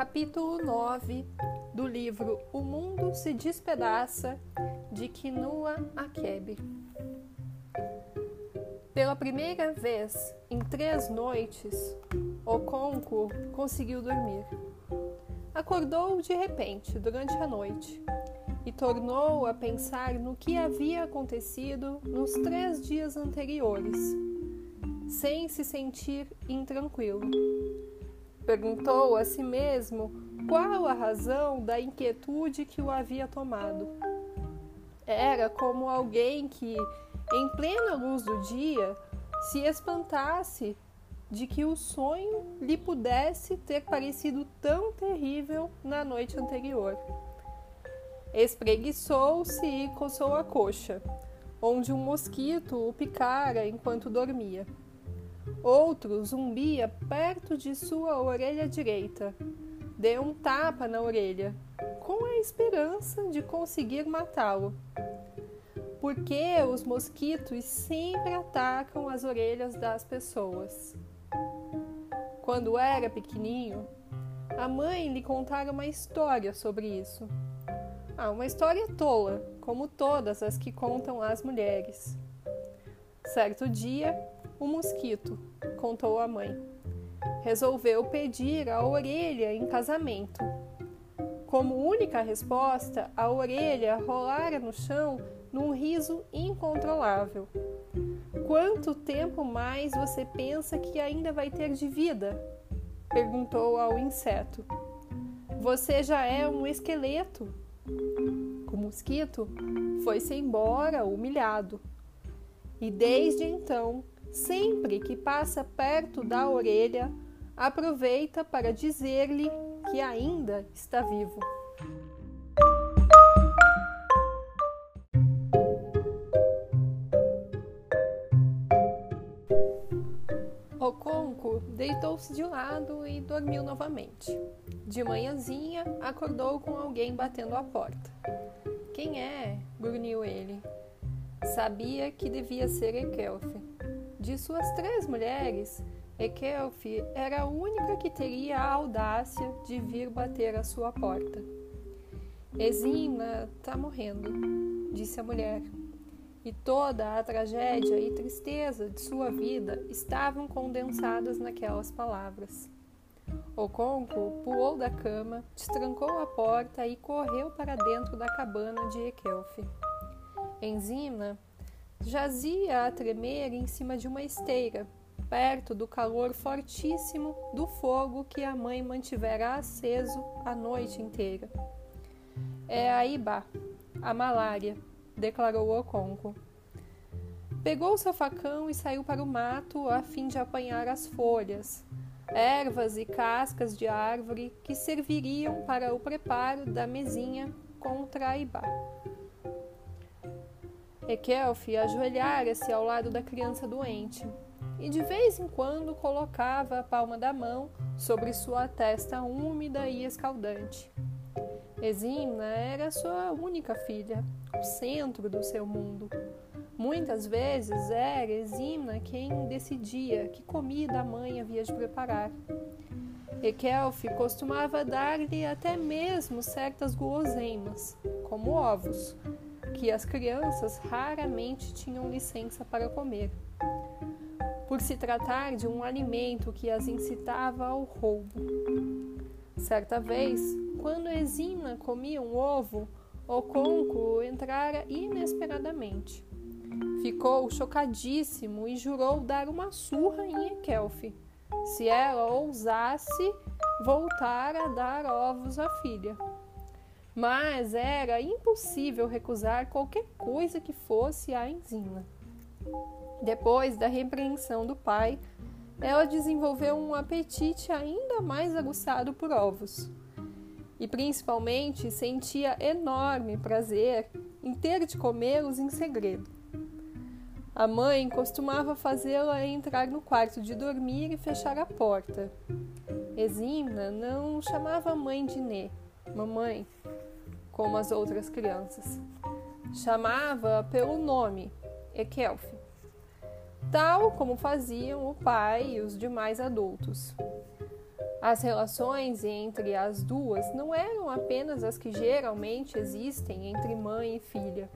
capítulo 9 do livro O Mundo se Despedaça, de Kinua Akebe. Pela primeira vez em três noites, Okonko conseguiu dormir. Acordou de repente durante a noite e tornou a pensar no que havia acontecido nos três dias anteriores, sem se sentir intranquilo. Perguntou a si mesmo qual a razão da inquietude que o havia tomado. Era como alguém que, em plena luz do dia, se espantasse de que o sonho lhe pudesse ter parecido tão terrível na noite anterior. Espreguiçou-se e coçou a coxa, onde um mosquito o picara enquanto dormia. Outro zumbia perto de sua orelha direita. Deu um tapa na orelha, com a esperança de conseguir matá-lo. Porque os mosquitos sempre atacam as orelhas das pessoas. Quando era pequenininho, a mãe lhe contara uma história sobre isso. Ah, uma história tola, como todas as que contam as mulheres. Certo dia, o mosquito, contou a mãe, resolveu pedir a orelha em casamento. Como única resposta, a orelha rolara no chão num riso incontrolável. Quanto tempo mais você pensa que ainda vai ter de vida? perguntou ao inseto. Você já é um esqueleto. O mosquito foi-se embora humilhado. E desde então sempre que passa perto da orelha, aproveita para dizer-lhe que ainda está vivo. O conco deitou-se de lado e dormiu novamente. De manhãzinha, acordou com alguém batendo à porta. Quem é? grunhiu ele. Sabia que devia ser Ekelfe. De suas três mulheres, Ekelf era a única que teria a audácia de vir bater à sua porta. Exima está morrendo, disse a mulher, e toda a tragédia e tristeza de sua vida estavam condensadas naquelas palavras. O conco pulou da cama, destrancou a porta e correu para dentro da cabana de Ekelf. Enzima Jazia a tremer em cima de uma esteira, perto do calor fortíssimo do fogo que a mãe mantivera aceso a noite inteira. É a Ibá, a malária, declarou Oconco. Pegou seu facão e saiu para o mato a fim de apanhar as folhas, ervas e cascas de árvore que serviriam para o preparo da mesinha contra a Ibá. Ekelf ajoelhara-se ao lado da criança doente e de vez em quando colocava a palma da mão sobre sua testa úmida e escaldante. Eximna era sua única filha, o centro do seu mundo. Muitas vezes era Eximna quem decidia que comida a mãe havia de preparar. Ekelf costumava dar-lhe até mesmo certas guloseimas, como ovos, que as crianças raramente tinham licença para comer, por se tratar de um alimento que as incitava ao roubo. Certa vez, quando Exina comia um ovo, o conco entrara inesperadamente. Ficou chocadíssimo e jurou dar uma surra em Ekelf, se ela ousasse voltar a dar ovos à filha mas era impossível recusar qualquer coisa que fosse a enzima. Depois da repreensão do pai, ela desenvolveu um apetite ainda mais aguçado por ovos. E principalmente sentia enorme prazer em ter de comê-los em segredo. A mãe costumava fazê-la entrar no quarto de dormir e fechar a porta. Eximna não chamava a mãe de Nê, mamãe, como as outras crianças. Chamava pelo nome, Ekelf, tal como faziam o pai e os demais adultos. As relações entre as duas não eram apenas as que geralmente existem entre mãe e filha.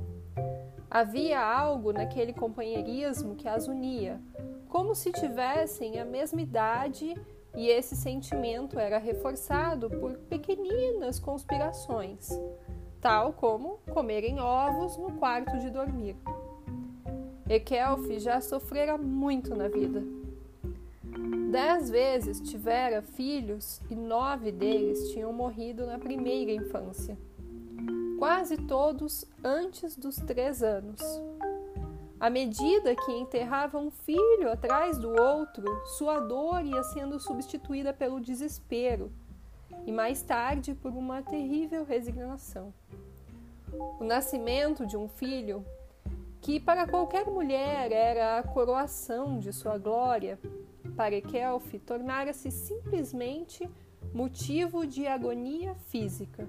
Havia algo naquele companheirismo que as unia, como se tivessem a mesma idade, e esse sentimento era reforçado por pequeninas conspirações, tal como comerem ovos no quarto de dormir. Ekelf já sofrera muito na vida. Dez vezes tivera filhos e nove deles tinham morrido na primeira infância, quase todos antes dos três anos. À medida que enterrava um filho atrás do outro, sua dor ia sendo substituída pelo desespero e mais tarde por uma terrível resignação. O nascimento de um filho que para qualquer mulher era a coroação de sua glória, para Ekelf tornara-se simplesmente motivo de agonia física.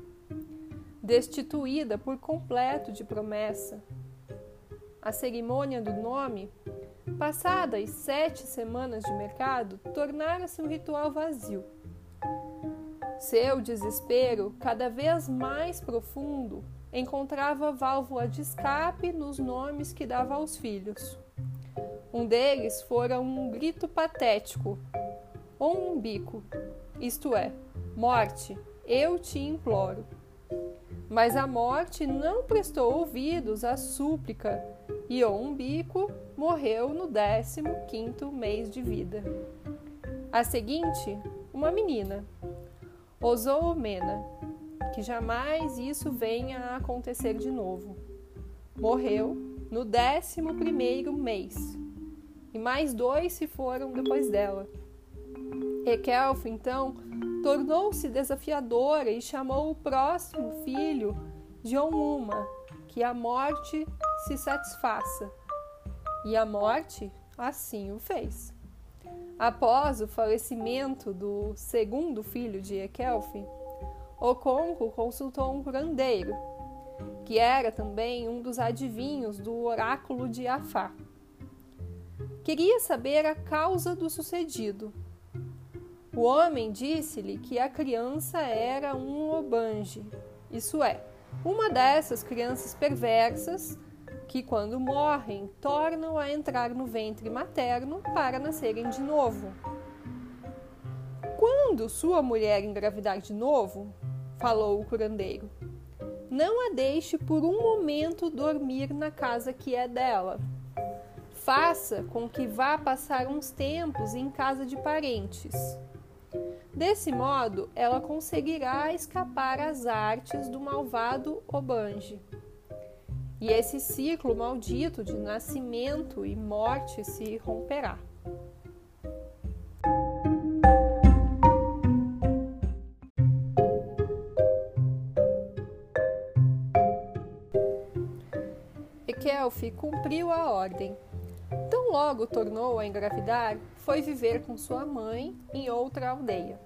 Destituída por completo de promessa, a cerimônia do nome, passadas sete semanas de mercado, tornara-se um ritual vazio. Seu desespero, cada vez mais profundo, encontrava válvula de escape nos nomes que dava aos filhos. Um deles fora um grito patético, ou um bico, isto é, morte, eu te imploro. Mas a morte não prestou ouvidos à súplica e o umbico morreu no 15º mês de vida. A seguinte, uma menina, Ozoomena, que jamais isso venha a acontecer de novo. Morreu no décimo primeiro mês, e mais dois se foram depois dela. Ekelf, então, tornou-se desafiadora e chamou o próximo filho de Onuma, que a morte se satisfaça. E a morte assim o fez. Após o falecimento do segundo filho de Ekelf, Oconco consultou um curandeiro, que era também um dos adivinhos do oráculo de Afá. Queria saber a causa do sucedido. O homem disse-lhe que a criança era um obange, isso é, uma dessas crianças perversas que, quando morrem, tornam a entrar no ventre materno para nascerem de novo. Quando sua mulher engravidar de novo, falou o curandeiro. Não a deixe por um momento dormir na casa que é dela. Faça com que vá passar uns tempos em casa de parentes. Desse modo, ela conseguirá escapar às artes do malvado Obange. E esse ciclo maldito de nascimento e morte se romperá. Kelf cumpriu a ordem. Tão logo tornou a engravidar, foi viver com sua mãe em outra aldeia.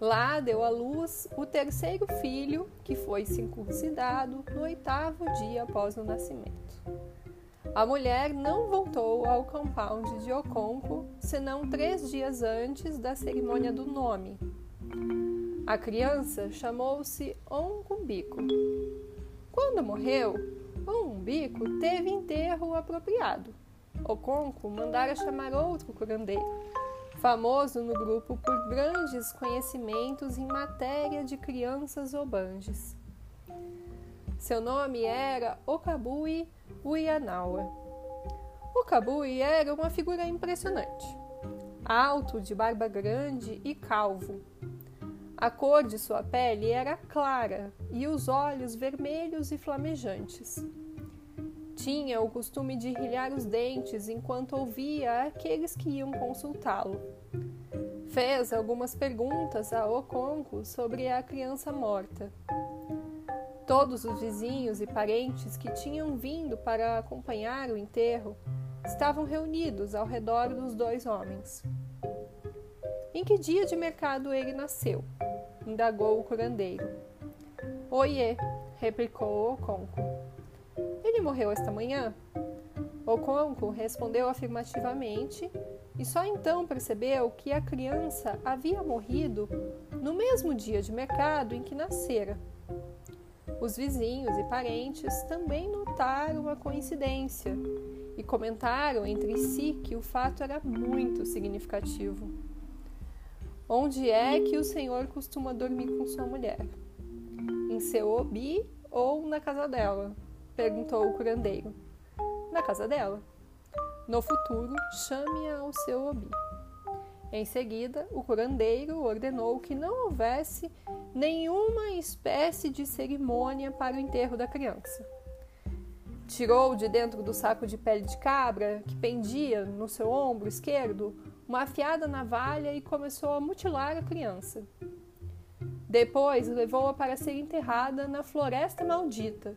Lá deu à luz o terceiro filho, que foi circuncidado no oitavo dia após o nascimento. A mulher não voltou ao compound de Oconco senão três dias antes da cerimônia do nome. A criança chamou-se Onkumbico. Quando morreu, o umbico teve enterro apropriado. O Conco mandara chamar outro curandeiro, famoso no grupo por grandes conhecimentos em matéria de crianças obanges. Seu nome era Okabui Uianawa. Okabui era uma figura impressionante, alto, de barba grande e calvo. A cor de sua pele era clara e os olhos vermelhos e flamejantes. Tinha o costume de rilhar os dentes enquanto ouvia aqueles que iam consultá-lo. Fez algumas perguntas a Oconco sobre a criança morta. Todos os vizinhos e parentes que tinham vindo para acompanhar o enterro estavam reunidos ao redor dos dois homens. Em que dia de mercado ele nasceu? indagou o curandeiro. Oiê, replicou Oconco. Morreu esta manhã? Oconco respondeu afirmativamente e só então percebeu que a criança havia morrido no mesmo dia de mercado em que nascera. Os vizinhos e parentes também notaram a coincidência e comentaram entre si que o fato era muito significativo. Onde é que o senhor costuma dormir com sua mulher? Em seu obi ou na casa dela? Perguntou o curandeiro. Na casa dela. No futuro, chame-a ao seu obi. Em seguida, o curandeiro ordenou que não houvesse nenhuma espécie de cerimônia para o enterro da criança. Tirou de dentro do saco de pele de cabra, que pendia no seu ombro esquerdo, uma afiada navalha e começou a mutilar a criança. Depois levou-a para ser enterrada na floresta maldita,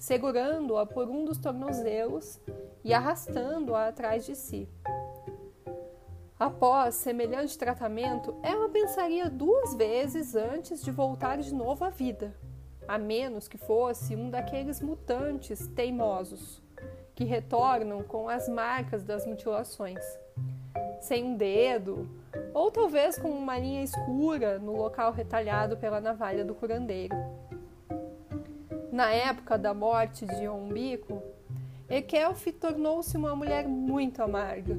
segurando-a por um dos tornozelos e arrastando-a atrás de si. Após semelhante tratamento, ela pensaria duas vezes antes de voltar de novo à vida, a menos que fosse um daqueles mutantes teimosos que retornam com as marcas das mutilações, sem um dedo, ou talvez com uma linha escura no local retalhado pela navalha do curandeiro. Na época da morte de Ombico, Ekelf tornou-se uma mulher muito amarga.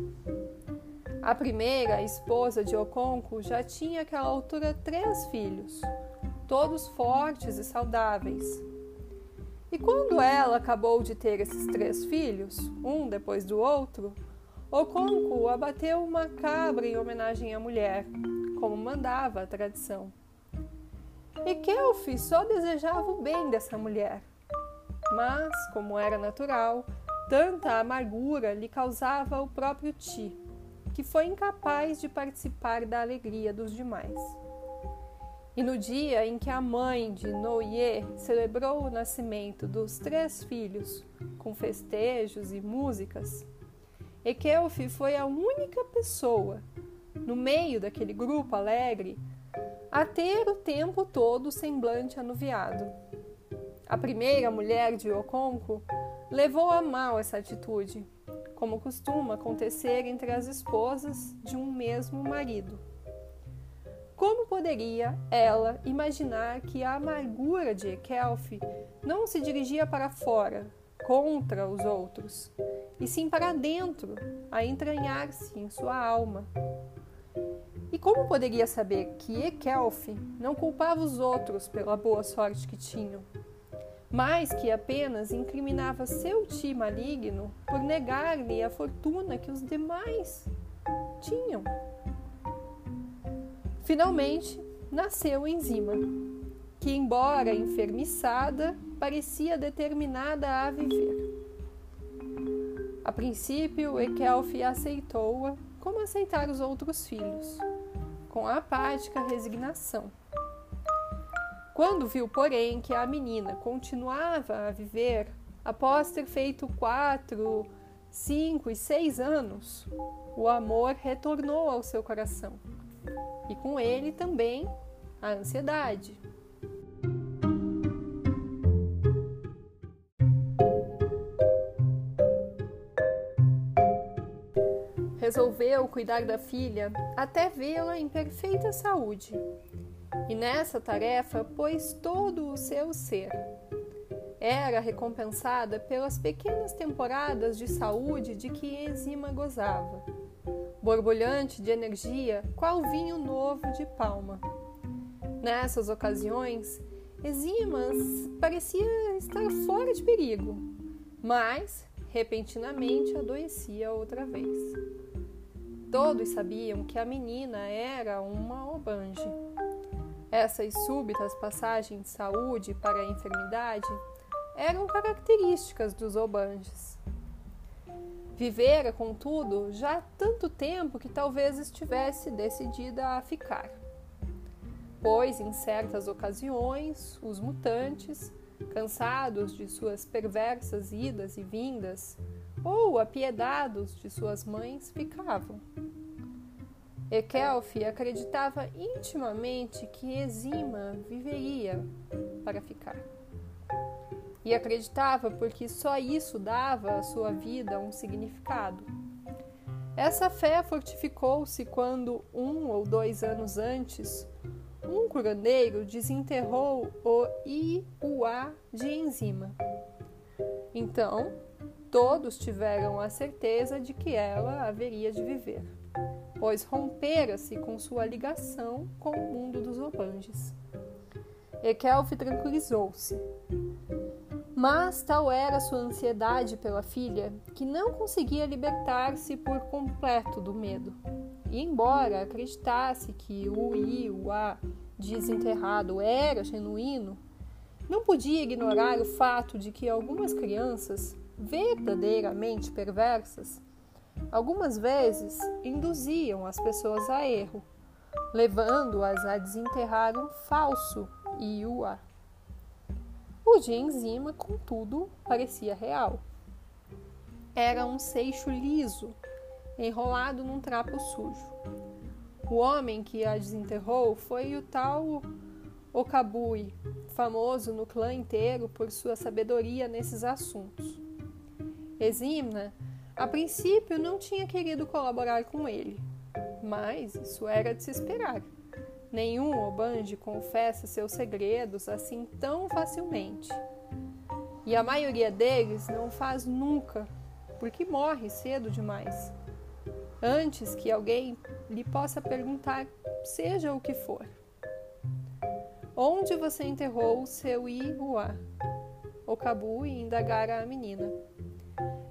A primeira, a esposa de Oconco, já tinha àquela altura três filhos, todos fortes e saudáveis. E quando ela acabou de ter esses três filhos, um depois do outro, Oconco abateu uma cabra em homenagem à mulher, como mandava a tradição. E Kelf só desejava o bem dessa mulher. Mas, como era natural, Tanta amargura lhe causava o próprio Ti, que foi incapaz de participar da alegria dos demais. E no dia em que a mãe de Noye celebrou o nascimento dos três filhos com festejos e músicas, Ekelf foi a única pessoa, no meio daquele grupo alegre, a ter o tempo todo o semblante anuviado. A primeira mulher de Oconco levou a mal essa atitude, como costuma acontecer entre as esposas de um mesmo marido. Como poderia ela imaginar que a amargura de Ekelf não se dirigia para fora, contra os outros, e sim para dentro, a entranhar-se em sua alma? Como poderia saber que Ekelf não culpava os outros pela boa sorte que tinham? mas que apenas incriminava seu tio maligno por negar-lhe a fortuna que os demais tinham. Finalmente, nasceu Enzima, que, embora enfermiçada, parecia determinada a viver. A princípio, Ekelf aceitou-a como aceitar os outros filhos, com apática resignação. Quando viu, porém, que a menina continuava a viver após ter feito quatro, cinco e seis anos, o amor retornou ao seu coração e com ele também a ansiedade. Resolveu cuidar da filha até vê-la em perfeita saúde e nessa tarefa pôs todo o seu ser. Era recompensada pelas pequenas temporadas de saúde de que Enzima gozava, borbulhante de energia, qual vinho novo de palma. Nessas ocasiões, Ezimas parecia estar fora de perigo, mas repentinamente adoecia outra vez. Todos sabiam que a menina era uma obange essas súbitas passagens de saúde para a enfermidade eram características dos obanges. Vivera, contudo, já há tanto tempo que talvez estivesse decidida a ficar. Pois, em certas ocasiões, os mutantes, cansados de suas perversas idas e vindas, ou apiedados de suas mães, ficavam. Ekelf acreditava intimamente que Exima viveria para ficar. E acreditava porque só isso dava à sua vida um significado. Essa fé fortificou-se quando, um ou dois anos antes, um curandeiro desenterrou o Iuá de enzima. Então, todos tiveram a certeza de que ela haveria de viver, pois rompera-se com sua ligação com o mundo dos Obanges. Ekelf tranquilizou-se. Mas tal era sua ansiedade pela filha que não conseguia libertar-se por completo do medo. E embora acreditasse que o I, o A desenterrado era genuíno, não podia ignorar o fato de que algumas crianças, verdadeiramente perversas, algumas vezes induziam as pessoas a erro, levando-as a desenterrar um falso Iua. O de enzima, contudo, parecia real. Era um seixo liso, enrolado num trapo sujo. O homem que a desenterrou foi o tal Okabui, famoso no clã inteiro por sua sabedoria nesses assuntos. Eximna, a princípio, não tinha querido colaborar com ele, mas isso era de se esperar. Nenhum Obanji confessa seus segredos assim tão facilmente. E a maioria deles não faz nunca, porque morre cedo demais. Antes que alguém lhe possa perguntar, seja o que for. Onde você enterrou o seu? Okabu e indagara a menina.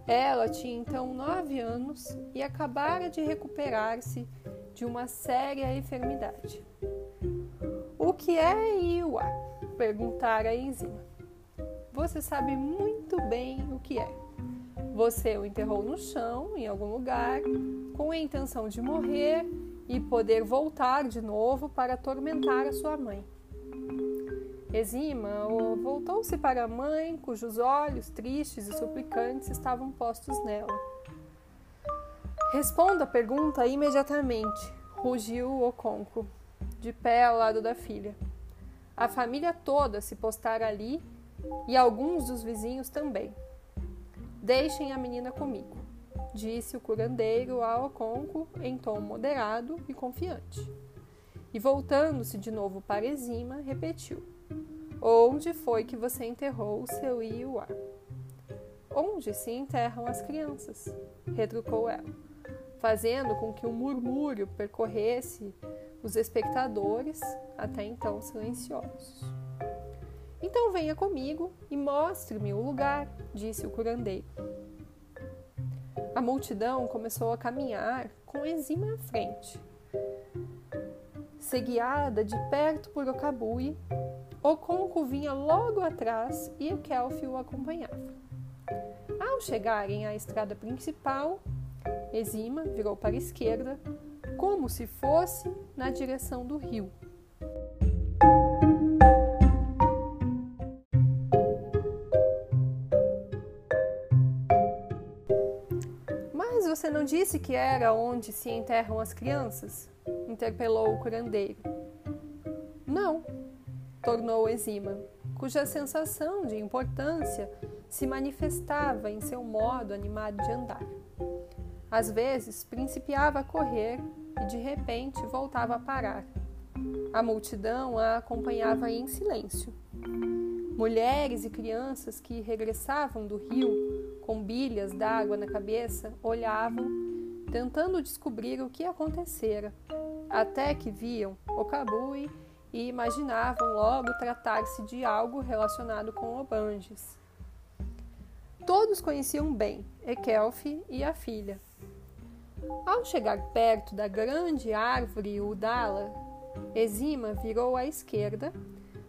Ela tinha então nove anos e acabara de recuperar-se de uma séria enfermidade. O que é Iwa? Perguntara a enzima. Você sabe muito bem o que é. Você o enterrou no chão, em algum lugar, com a intenção de morrer e poder voltar de novo para atormentar a sua mãe. Exima voltou-se para a mãe, cujos olhos tristes e suplicantes estavam postos nela. Responda a pergunta imediatamente, rugiu o conco, de pé ao lado da filha. A família toda se postara ali e alguns dos vizinhos também. Deixem a menina comigo, disse o curandeiro ao Oconco em tom moderado e confiante. E voltando-se de novo para Exima, repetiu: Onde foi que você enterrou o seu Iuá? Onde se enterram as crianças? retrucou ela fazendo com que um murmúrio percorresse os espectadores, até então silenciosos. Então venha comigo e mostre-me o lugar, disse o curandeiro. A multidão começou a caminhar com Enzima à frente. Seguiada de perto por Okabui, Okonko vinha logo atrás e Kelfi o acompanhava. Ao chegarem à estrada principal, Exima virou para a esquerda, como se fosse na direção do rio. Mas você não disse que era onde se enterram as crianças? interpelou o curandeiro. Não, tornou Exima, cuja sensação de importância se manifestava em seu modo animado de andar. Às vezes, principiava a correr e de repente voltava a parar. A multidão a acompanhava em silêncio. Mulheres e crianças que regressavam do rio com bilhas d'água na cabeça olhavam, tentando descobrir o que acontecera, até que viam o cabui e imaginavam logo tratar-se de algo relacionado com Obanges. Todos conheciam bem Ekelf e a filha, ao chegar perto da grande árvore Udala, Exima virou à esquerda,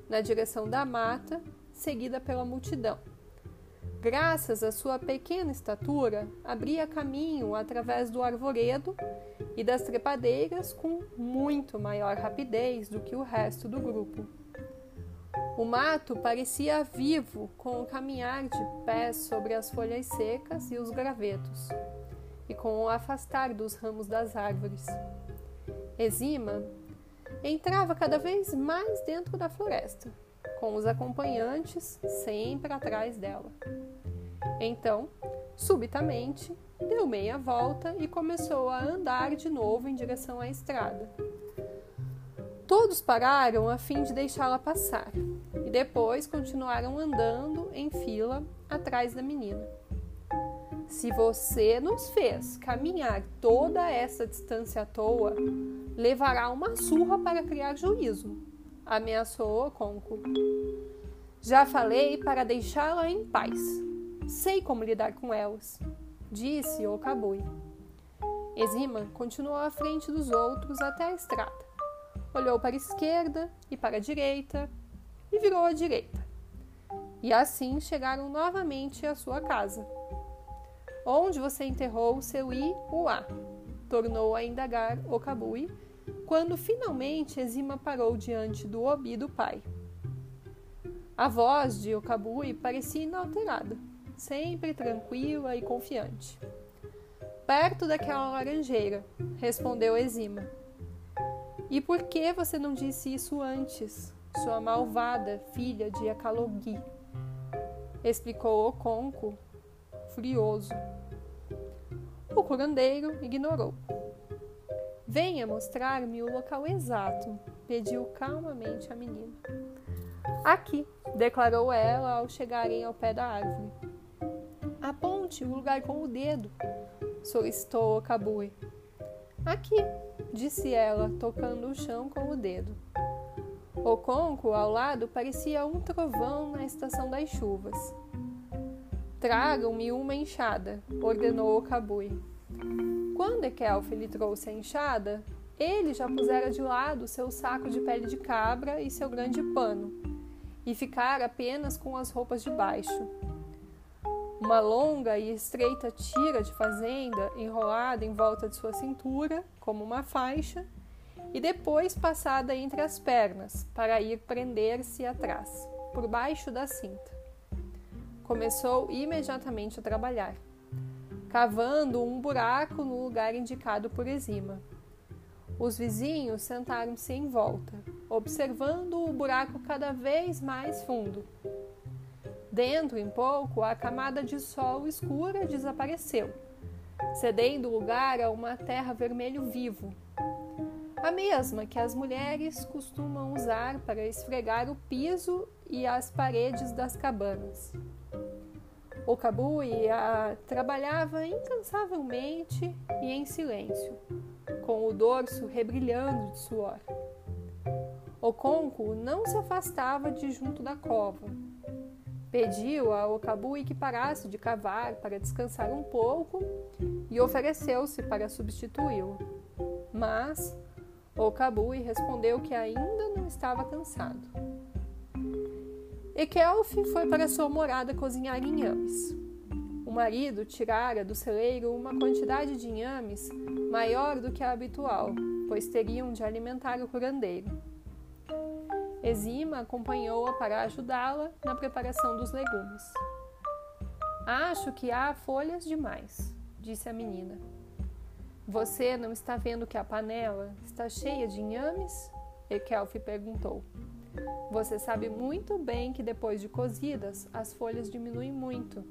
na direção da mata, seguida pela multidão. Graças à sua pequena estatura, abria caminho através do arvoredo e das trepadeiras com muito maior rapidez do que o resto do grupo. O mato parecia vivo com o caminhar de pés sobre as folhas secas e os gravetos e com o afastar dos ramos das árvores. Exima entrava cada vez mais dentro da floresta, com os acompanhantes sempre atrás dela. Então, subitamente, deu meia volta e começou a andar de novo em direção à estrada. Todos pararam a fim de deixá-la passar e depois continuaram andando em fila atrás da menina. Se você nos fez caminhar toda essa distância à toa, levará uma surra para criar juízo, ameaçou Oconco. Já falei para deixá-la em paz. Sei como lidar com elas, disse Okabui. Exima continuou à frente dos outros até a estrada. Olhou para a esquerda e para a direita e virou à direita. E assim chegaram novamente à sua casa. Onde você enterrou seu I-Uá? Tornou a indagar Okabui, quando finalmente Exima parou diante do Obi do pai. A voz de Okabui parecia inalterada, sempre tranquila e confiante. Perto daquela laranjeira, respondeu Exima. E por que você não disse isso antes, sua malvada filha de Akalogi? Explicou Oconco, furioso. O curandeiro ignorou. Venha mostrar-me o local exato, pediu calmamente a menina. Aqui, declarou ela ao chegarem ao pé da árvore. Aponte o lugar com o dedo, solicitou Kabui. Aqui, disse ela, tocando o chão com o dedo. O conco ao lado parecia um trovão na estação das chuvas. Tragam-me uma enxada, ordenou Kabui. Quando Ekelf lhe trouxe a enxada, ele já pusera de lado seu saco de pele de cabra e seu grande pano, e ficar apenas com as roupas de baixo. Uma longa e estreita tira de fazenda enrolada em volta de sua cintura, como uma faixa, e depois passada entre as pernas, para ir prender-se atrás, por baixo da cinta. Começou imediatamente a trabalhar, cavando um buraco no lugar indicado por Exima. Os vizinhos sentaram-se em volta, observando o buraco cada vez mais fundo. Dentro, em pouco, a camada de sol escura desapareceu, cedendo lugar a uma terra vermelho vivo, a mesma que as mulheres costumam usar para esfregar o piso e as paredes das cabanas. O Kabuya trabalhava incansavelmente e em silêncio, com o dorso rebrilhando de suor. O conco não se afastava de junto da cova. Pediu a Okabui que parasse de cavar para descansar um pouco e ofereceu-se para substituí-lo. Mas Okabui respondeu que ainda não estava cansado. Ekelf foi para sua morada cozinhar inhames. O marido tirara do celeiro uma quantidade de inhames maior do que a habitual, pois teriam de alimentar o curandeiro. Exima acompanhou-a para ajudá-la na preparação dos legumes. Acho que há folhas demais, disse a menina. Você não está vendo que a panela está cheia de inhames? Ekelf perguntou. Você sabe muito bem que depois de cozidas, as folhas diminuem muito.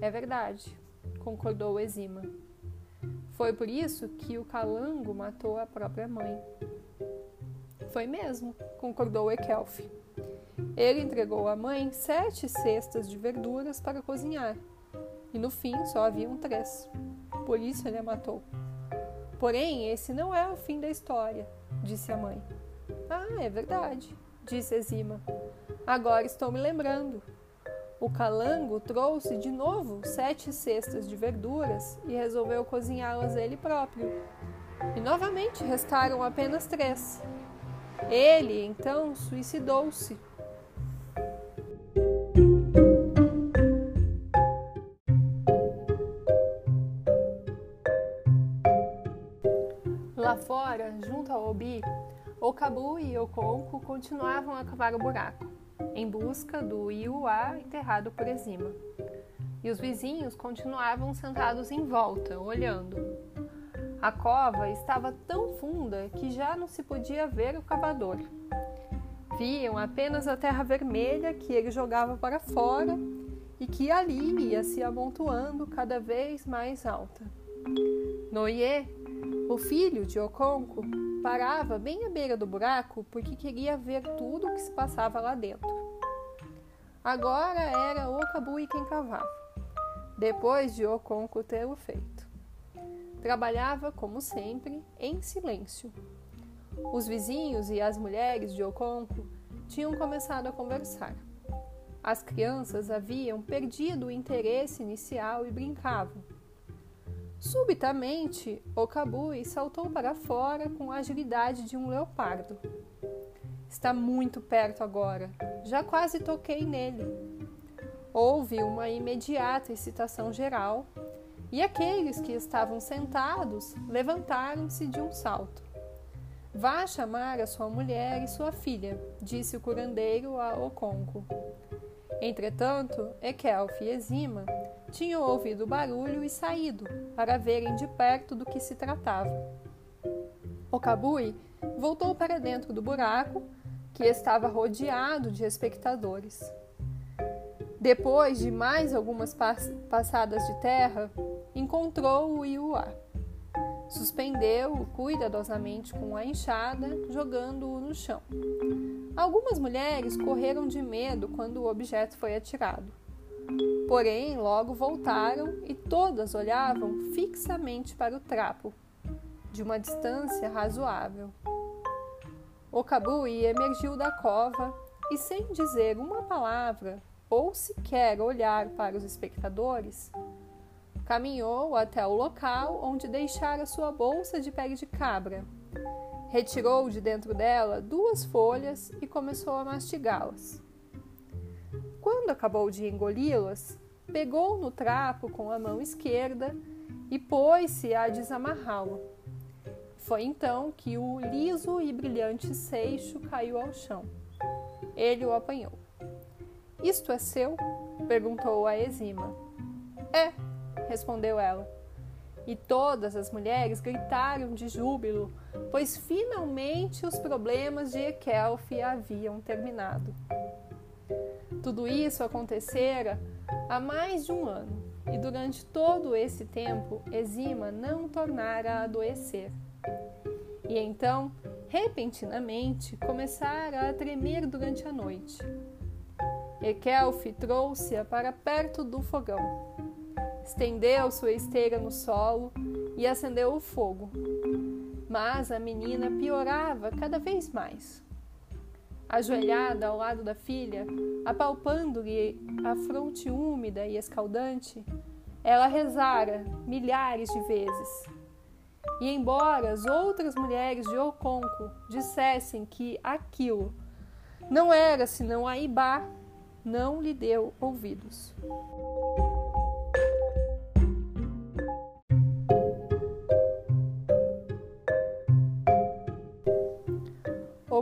É verdade, concordou Exima. Foi por isso que o calango matou a própria mãe. Foi mesmo, concordou Ekelf. Ele entregou à mãe sete cestas de verduras para cozinhar, e no fim só haviam três. Por isso ele a matou. Porém, esse não é o fim da história, disse a mãe. Ah, é verdade, disse Exima. Agora estou me lembrando. O calango trouxe de novo sete cestas de verduras e resolveu cozinhá-las ele próprio. E novamente restaram apenas três. Ele então suicidou-se. Lá fora, junto ao Obi, o Cabu e o Conco continuavam a cavar o buraco, em busca do Iuá enterrado por Exima. E os vizinhos continuavam sentados em volta, olhando. A cova estava tão funda que já não se podia ver o cavador. Viam apenas a terra vermelha que ele jogava para fora e que ali ia se amontoando cada vez mais alta. Noie, o filho de Oconco, parava bem à beira do buraco porque queria ver tudo o que se passava lá dentro. Agora era Ocabui quem cavava, depois de Oconco ter o feito. Trabalhava, como sempre, em silêncio. Os vizinhos e as mulheres de Oconco tinham começado a conversar. As crianças haviam perdido o interesse inicial e brincavam. Subitamente, Okabui saltou para fora com a agilidade de um leopardo. Está muito perto agora. Já quase toquei nele. Houve uma imediata excitação geral e aqueles que estavam sentados levantaram-se de um salto. Vá chamar a sua mulher e sua filha, disse o curandeiro a Oconco. Entretanto, Ekelf e Ezima tinham ouvido o barulho e saído para verem de perto do que se tratava. Okabui voltou para dentro do buraco, que estava rodeado de espectadores. Depois de mais algumas passadas de terra, encontrou o Iuá. Suspendeu-o cuidadosamente com a enxada, jogando-o no chão. Algumas mulheres correram de medo quando o objeto foi atirado. Porém, logo voltaram e todas olhavam fixamente para o trapo, de uma distância razoável. O Cabui emergiu da cova e, sem dizer uma palavra ou sequer olhar para os espectadores, caminhou até o local onde deixara sua bolsa de pele de cabra. Retirou de dentro dela duas folhas e começou a mastigá-las. Quando acabou de engoli-las, pegou no trapo com a mão esquerda e pôs-se a desamarrá-lo. Foi então que o liso e brilhante seixo caiu ao chão. Ele o apanhou. Isto é seu? perguntou a Exima. É, respondeu ela. E todas as mulheres gritaram de júbilo, pois finalmente os problemas de Ekelf haviam terminado. Tudo isso acontecera há mais de um ano, e durante todo esse tempo Exima não tornara a adoecer. E então, repentinamente, começara a tremer durante a noite. Ekelf trouxe-a para perto do fogão estendeu sua esteira no solo e acendeu o fogo. Mas a menina piorava cada vez mais. Ajoelhada ao lado da filha, apalpando-lhe a fronte úmida e escaldante, ela rezara milhares de vezes. E embora as outras mulheres de Oconco dissessem que aquilo não era senão a Ibá, não lhe deu ouvidos.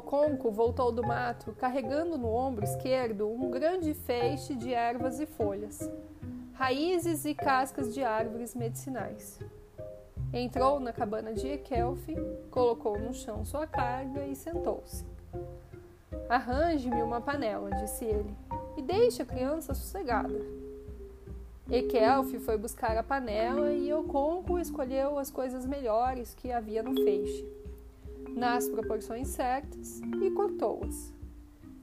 Conco voltou do mato carregando no ombro esquerdo um grande feixe de ervas e folhas, raízes e cascas de árvores medicinais. Entrou na cabana de Ekelf, colocou no chão sua carga e sentou-se. Arranje-me uma panela, disse ele, e deixe a criança sossegada. Ekelf foi buscar a panela e Oconco escolheu as coisas melhores que havia no feixe nas proporções certas e cortou-as.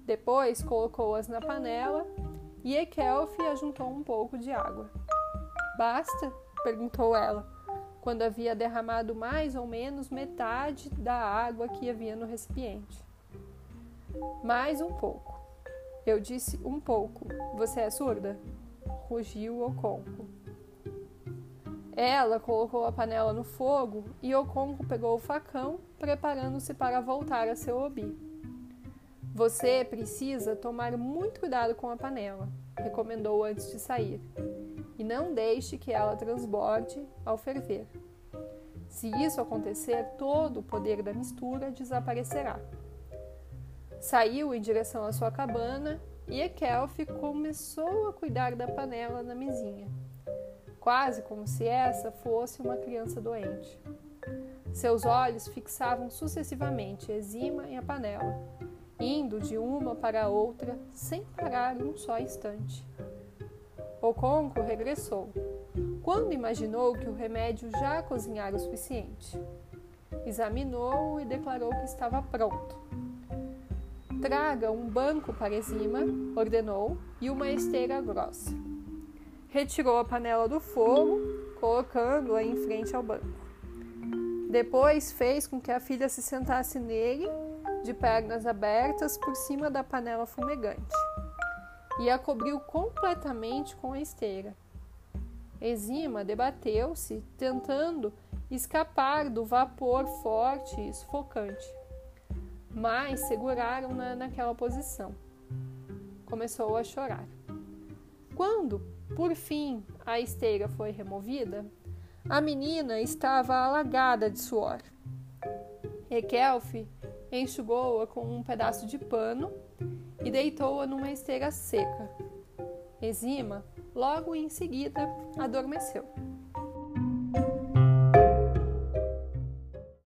Depois colocou-as na panela e Ekelf ajuntou um pouco de água. Basta? perguntou ela, quando havia derramado mais ou menos metade da água que havia no recipiente. Mais um pouco. Eu disse um pouco. Você é surda? Rugiu o conco. Ela colocou a panela no fogo e Oconco pegou o facão, preparando-se para voltar a seu obi. Você precisa tomar muito cuidado com a panela, recomendou antes de sair, e não deixe que ela transborde ao ferver. Se isso acontecer, todo o poder da mistura desaparecerá. Saiu em direção à sua cabana e Ekelf começou a cuidar da panela na mesinha quase como se essa fosse uma criança doente. Seus olhos fixavam sucessivamente Exima e a panela, indo de uma para a outra sem parar um só instante. O conco regressou, quando imaginou que o remédio já cozinhara o suficiente. Examinou e declarou que estava pronto. Traga um banco para Exima, ordenou, e uma esteira grossa. Retirou a panela do fogo, colocando-a em frente ao banco. Depois fez com que a filha se sentasse nele, de pernas abertas, por cima da panela fumegante, e a cobriu completamente com a esteira. Exima debateu-se, tentando escapar do vapor forte e sufocante, mas seguraram-na naquela posição. Começou a chorar. Quando, por fim, a esteira foi removida, a menina estava alagada de suor. Ekelf enxugou-a com um pedaço de pano e deitou-a numa esteira seca. Exima, logo em seguida, adormeceu.